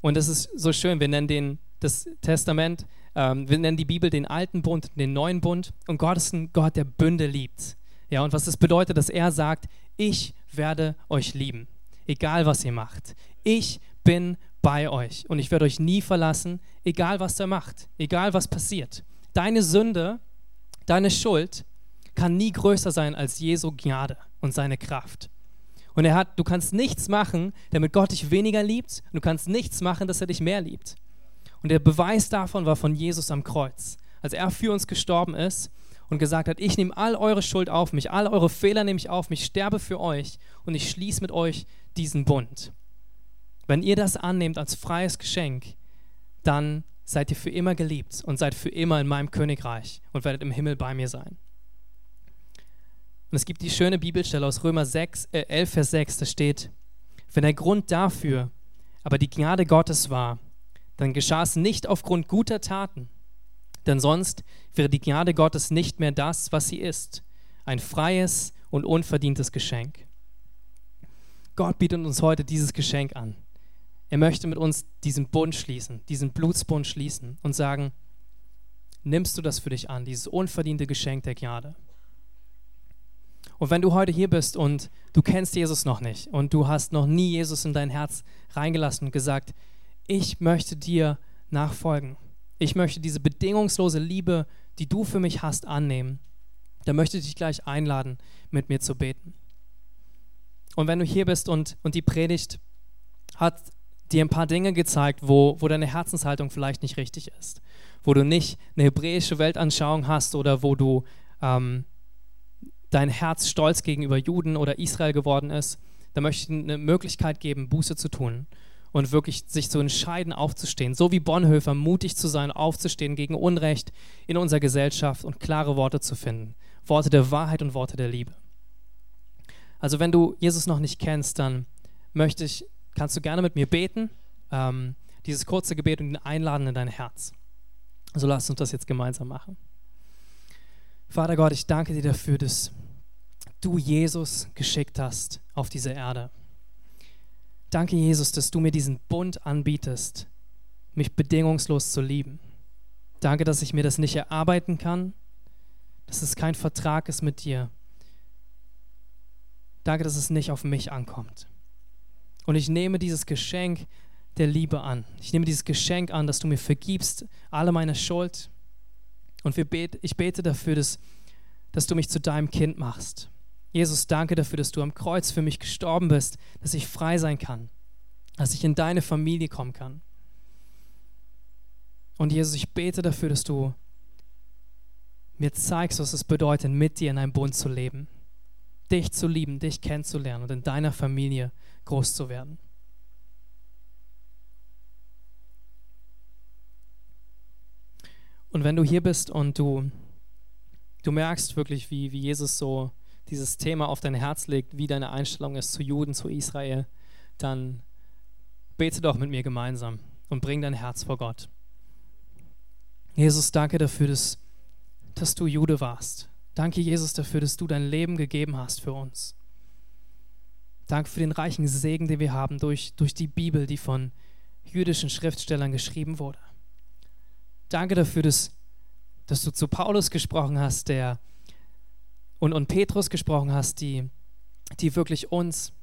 Und das ist so schön. Wir nennen den, das Testament, ähm, wir nennen die Bibel den alten Bund, den neuen Bund. Und Gott ist ein Gott, der Bünde liebt. Ja, und was das bedeutet, dass er sagt, ich werde euch lieben, egal was ihr macht. Ich bin bei euch und ich werde euch nie verlassen, egal was ihr macht, egal was passiert. Deine Sünde, deine Schuld kann nie größer sein als Jesu Gnade und seine Kraft. Und er hat, du kannst nichts machen, damit Gott dich weniger liebt. Und du kannst nichts machen, dass er dich mehr liebt. Und der Beweis davon war von Jesus am Kreuz, als er für uns gestorben ist und gesagt hat, ich nehme all eure Schuld auf mich, all eure Fehler nehme ich auf mich, sterbe für euch und ich schließe mit euch diesen Bund. Wenn ihr das annehmt als freies Geschenk, dann seid ihr für immer geliebt und seid für immer in meinem Königreich und werdet im Himmel bei mir sein. Und es gibt die schöne Bibelstelle aus Römer 6, äh 11, Vers 6, da steht, wenn der Grund dafür aber die Gnade Gottes war, dann geschah es nicht aufgrund guter Taten, denn sonst wäre die Gnade Gottes nicht mehr das, was sie ist, ein freies und unverdientes Geschenk. Gott bietet uns heute dieses Geschenk an. Er möchte mit uns diesen Bund schließen, diesen Blutsbund schließen und sagen, nimmst du das für dich an, dieses unverdiente Geschenk der Gnade? Und wenn du heute hier bist und du kennst Jesus noch nicht und du hast noch nie Jesus in dein Herz reingelassen und gesagt, ich möchte dir nachfolgen, ich möchte diese bedingungslose Liebe, die du für mich hast, annehmen, dann möchte ich dich gleich einladen, mit mir zu beten. Und wenn du hier bist und, und die Predigt hat dir ein paar Dinge gezeigt, wo, wo deine Herzenshaltung vielleicht nicht richtig ist, wo du nicht eine hebräische Weltanschauung hast oder wo du ähm, dein Herz stolz gegenüber Juden oder Israel geworden ist, dann möchte ich eine Möglichkeit geben, Buße zu tun und wirklich sich zu entscheiden, aufzustehen. So wie Bonhoeffer, mutig zu sein, aufzustehen gegen Unrecht in unserer Gesellschaft und klare Worte zu finden. Worte der Wahrheit und Worte der Liebe. Also wenn du Jesus noch nicht kennst, dann möchte ich, kannst du gerne mit mir beten, ähm, dieses kurze Gebet und ihn einladen in dein Herz. Also lass uns das jetzt gemeinsam machen. Vater Gott, ich danke dir dafür, dass du Jesus geschickt hast auf diese Erde. Danke, Jesus, dass du mir diesen Bund anbietest, mich bedingungslos zu lieben. Danke, dass ich mir das nicht erarbeiten kann, dass es kein Vertrag ist mit dir. Danke, dass es nicht auf mich ankommt. Und ich nehme dieses Geschenk der Liebe an. Ich nehme dieses Geschenk an, dass du mir vergibst alle meine Schuld. Und ich bete dafür, dass, dass du mich zu deinem Kind machst. Jesus, danke dafür, dass du am Kreuz für mich gestorben bist, dass ich frei sein kann, dass ich in deine Familie kommen kann. Und Jesus, ich bete dafür, dass du mir zeigst, was es bedeutet, mit dir in einem Bund zu leben, dich zu lieben, dich kennenzulernen und in deiner Familie groß zu werden. Und wenn du hier bist und du, du merkst wirklich, wie, wie Jesus so dieses Thema auf dein Herz legt, wie deine Einstellung ist zu Juden, zu Israel, dann bete doch mit mir gemeinsam und bring dein Herz vor Gott. Jesus, danke dafür, dass, dass du Jude warst. Danke, Jesus, dafür, dass du dein Leben gegeben hast für uns. Danke für den reichen Segen, den wir haben durch, durch die Bibel, die von jüdischen Schriftstellern geschrieben wurde. Danke dafür, dass, dass du zu Paulus gesprochen hast, der und, und Petrus gesprochen hast, die, die wirklich uns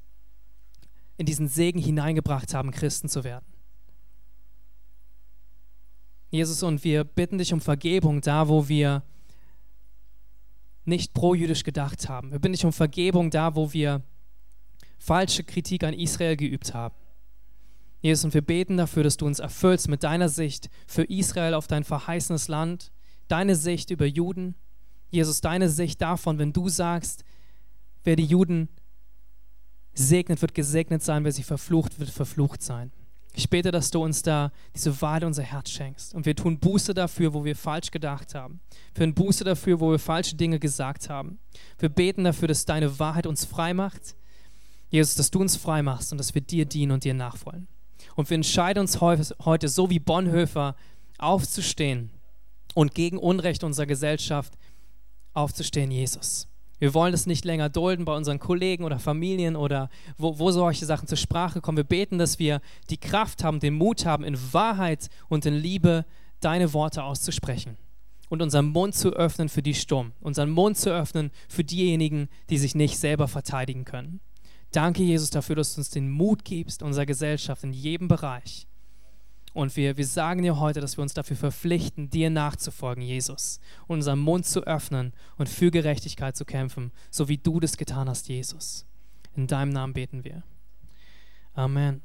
in diesen Segen hineingebracht haben, Christen zu werden. Jesus, und wir bitten dich um Vergebung da, wo wir nicht pro-jüdisch gedacht haben. Wir bitten dich um Vergebung da, wo wir falsche Kritik an Israel geübt haben. Jesus, und wir beten dafür, dass du uns erfüllst mit deiner Sicht für Israel auf dein verheißenes Land, deine Sicht über Juden Jesus, deine Sicht davon, wenn du sagst, wer die Juden segnet, wird gesegnet sein, wer sie verflucht, wird verflucht sein. Ich bete, dass du uns da diese Wahrheit unser Herz schenkst. Und wir tun Buße dafür, wo wir falsch gedacht haben. Wir tun Buße dafür, wo wir falsche Dinge gesagt haben. Wir beten dafür, dass deine Wahrheit uns frei macht. Jesus, dass du uns frei machst und dass wir dir dienen und dir nachfolgen. Und wir entscheiden uns heute, so wie Bonhoeffer, aufzustehen und gegen Unrecht unserer Gesellschaft aufzustehen, Jesus. Wir wollen es nicht länger dulden bei unseren Kollegen oder Familien oder wo, wo solche Sachen zur Sprache kommen. Wir beten, dass wir die Kraft haben, den Mut haben, in Wahrheit und in Liebe deine Worte auszusprechen und unseren Mund zu öffnen für die Sturm, unseren Mund zu öffnen für diejenigen, die sich nicht selber verteidigen können. Danke, Jesus, dafür, dass du uns den Mut gibst, unserer Gesellschaft in jedem Bereich und wir, wir sagen dir heute, dass wir uns dafür verpflichten, dir nachzufolgen, Jesus, unseren Mund zu öffnen und für Gerechtigkeit zu kämpfen, so wie du das getan hast, Jesus. In deinem Namen beten wir. Amen.